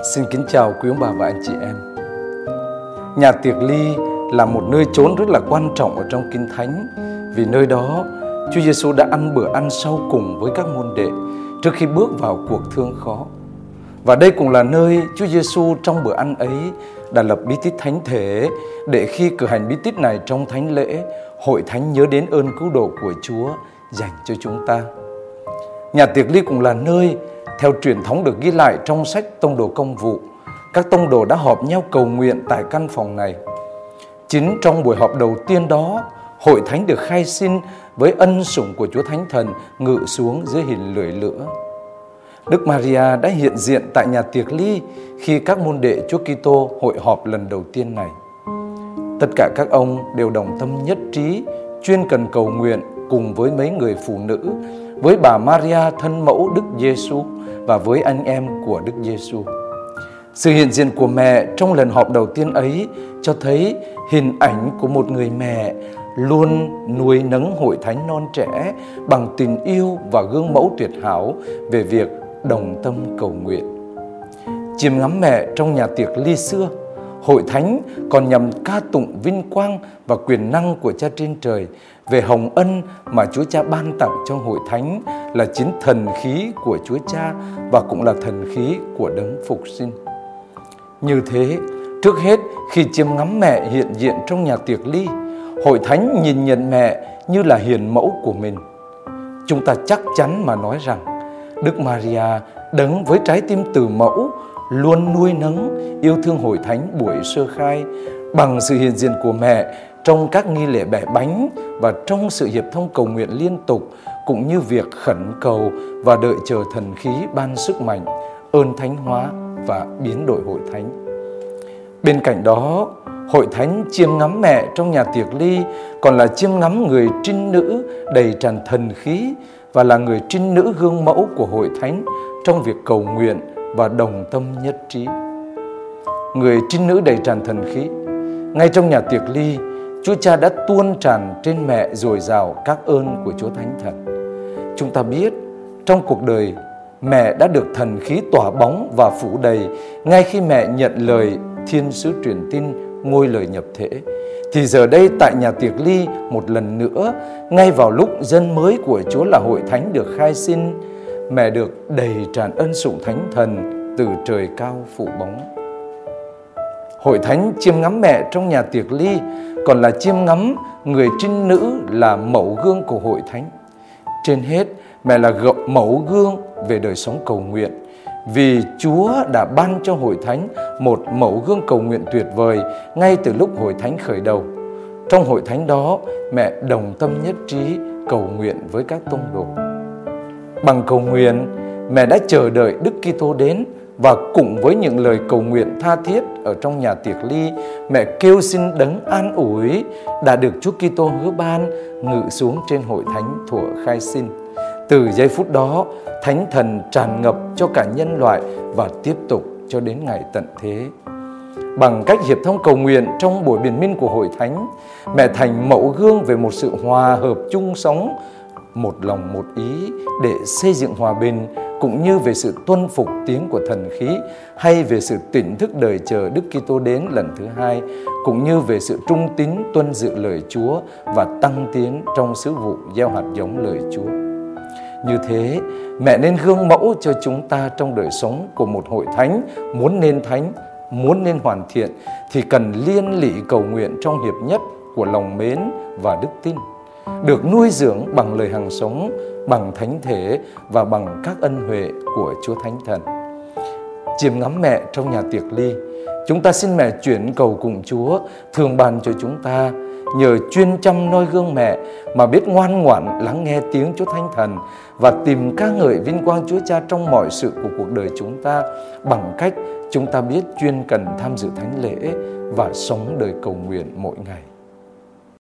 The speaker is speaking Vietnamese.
Xin kính chào quý ông bà và anh chị em. Nhà tiệc ly là một nơi trốn rất là quan trọng ở trong Kinh Thánh vì nơi đó Chúa Giêsu đã ăn bữa ăn sau cùng với các môn đệ trước khi bước vào cuộc thương khó. Và đây cũng là nơi Chúa Giêsu trong bữa ăn ấy đã lập bí tích thánh thể để khi cử hành bí tích này trong thánh lễ, hội thánh nhớ đến ơn cứu độ của Chúa dành cho chúng ta. Nhà tiệc ly cũng là nơi theo truyền thống được ghi lại trong sách Tông đồ công vụ, các tông đồ đã họp nhau cầu nguyện tại căn phòng này. Chính trong buổi họp đầu tiên đó, hội thánh được khai sinh với ân sủng của Chúa Thánh Thần ngự xuống dưới hình lưỡi lửa. Đức Maria đã hiện diện tại nhà tiệc ly khi các môn đệ Chúa Kitô hội họp lần đầu tiên này. Tất cả các ông đều đồng tâm nhất trí, chuyên cần cầu nguyện cùng với mấy người phụ nữ, với bà Maria thân mẫu Đức Giêsu và với anh em của Đức Giêsu. Sự hiện diện của mẹ trong lần họp đầu tiên ấy cho thấy hình ảnh của một người mẹ luôn nuôi nấng hội thánh non trẻ bằng tình yêu và gương mẫu tuyệt hảo về việc đồng tâm cầu nguyện. Chiêm ngắm mẹ trong nhà tiệc ly xưa, hội thánh còn nhằm ca tụng vinh quang và quyền năng của cha trên trời về hồng ân mà Chúa Cha ban tặng cho hội thánh là chính thần khí của Chúa Cha và cũng là thần khí của đấng phục sinh. Như thế, trước hết khi chiêm ngắm mẹ hiện diện trong nhà tiệc ly, hội thánh nhìn nhận mẹ như là hiền mẫu của mình. Chúng ta chắc chắn mà nói rằng Đức Maria đấng với trái tim từ mẫu luôn nuôi nấng yêu thương hội thánh buổi sơ khai bằng sự hiện diện của mẹ trong các nghi lễ bẻ bánh và trong sự hiệp thông cầu nguyện liên tục cũng như việc khẩn cầu và đợi chờ thần khí ban sức mạnh, ơn thánh hóa và biến đổi hội thánh. Bên cạnh đó, hội thánh chiêm ngắm mẹ trong nhà tiệc ly còn là chiêm ngắm người trinh nữ đầy tràn thần khí và là người trinh nữ gương mẫu của hội thánh trong việc cầu nguyện và đồng tâm nhất trí. Người trinh nữ đầy tràn thần khí, ngay trong nhà tiệc ly, Chúa Cha đã tuôn tràn trên mẹ dồi dào các ơn của Chúa Thánh Thần. Chúng ta biết trong cuộc đời mẹ đã được thần khí tỏa bóng và phủ đầy ngay khi mẹ nhận lời thiên sứ truyền tin ngôi lời nhập thể. Thì giờ đây tại nhà tiệc ly một lần nữa, ngay vào lúc dân mới của Chúa là hội thánh được khai sinh, mẹ được đầy tràn ân sủng thánh thần từ trời cao phủ bóng. Hội thánh chiêm ngắm mẹ trong nhà tiệc ly còn là chiêm ngắm người trinh nữ là mẫu gương của hội thánh. Trên hết, mẹ là mẫu gương về đời sống cầu nguyện. Vì Chúa đã ban cho hội thánh một mẫu gương cầu nguyện tuyệt vời ngay từ lúc hội thánh khởi đầu. Trong hội thánh đó, mẹ đồng tâm nhất trí cầu nguyện với các tông đồ. Bằng cầu nguyện, mẹ đã chờ đợi Đức Kitô đến và cùng với những lời cầu nguyện tha thiết ở trong nhà tiệc ly, mẹ kêu xin đấng an ủi đã được Chúa Kitô hứa ban ngự xuống trên hội thánh thuở khai sinh. Từ giây phút đó, Thánh Thần tràn ngập cho cả nhân loại và tiếp tục cho đến ngày tận thế. Bằng cách hiệp thông cầu nguyện trong buổi biển minh của hội thánh, mẹ thành mẫu gương về một sự hòa hợp chung sống, một lòng một ý để xây dựng hòa bình cũng như về sự tuân phục tiếng của thần khí hay về sự tỉnh thức đời chờ Đức Kitô đến lần thứ hai cũng như về sự trung tín tuân dự lời Chúa và tăng tiến trong sứ vụ gieo hạt giống lời Chúa. Như thế, mẹ nên gương mẫu cho chúng ta trong đời sống của một hội thánh muốn nên thánh, muốn nên hoàn thiện thì cần liên lỉ cầu nguyện trong hiệp nhất của lòng mến và đức tin được nuôi dưỡng bằng lời hằng sống, bằng thánh thể và bằng các ân huệ của Chúa Thánh Thần. Chiêm ngắm mẹ trong nhà tiệc ly, chúng ta xin mẹ chuyển cầu cùng Chúa thường bàn cho chúng ta nhờ chuyên chăm noi gương mẹ mà biết ngoan ngoãn lắng nghe tiếng Chúa Thánh Thần và tìm ca ngợi vinh quang Chúa Cha trong mọi sự của cuộc đời chúng ta bằng cách chúng ta biết chuyên cần tham dự thánh lễ và sống đời cầu nguyện mỗi ngày.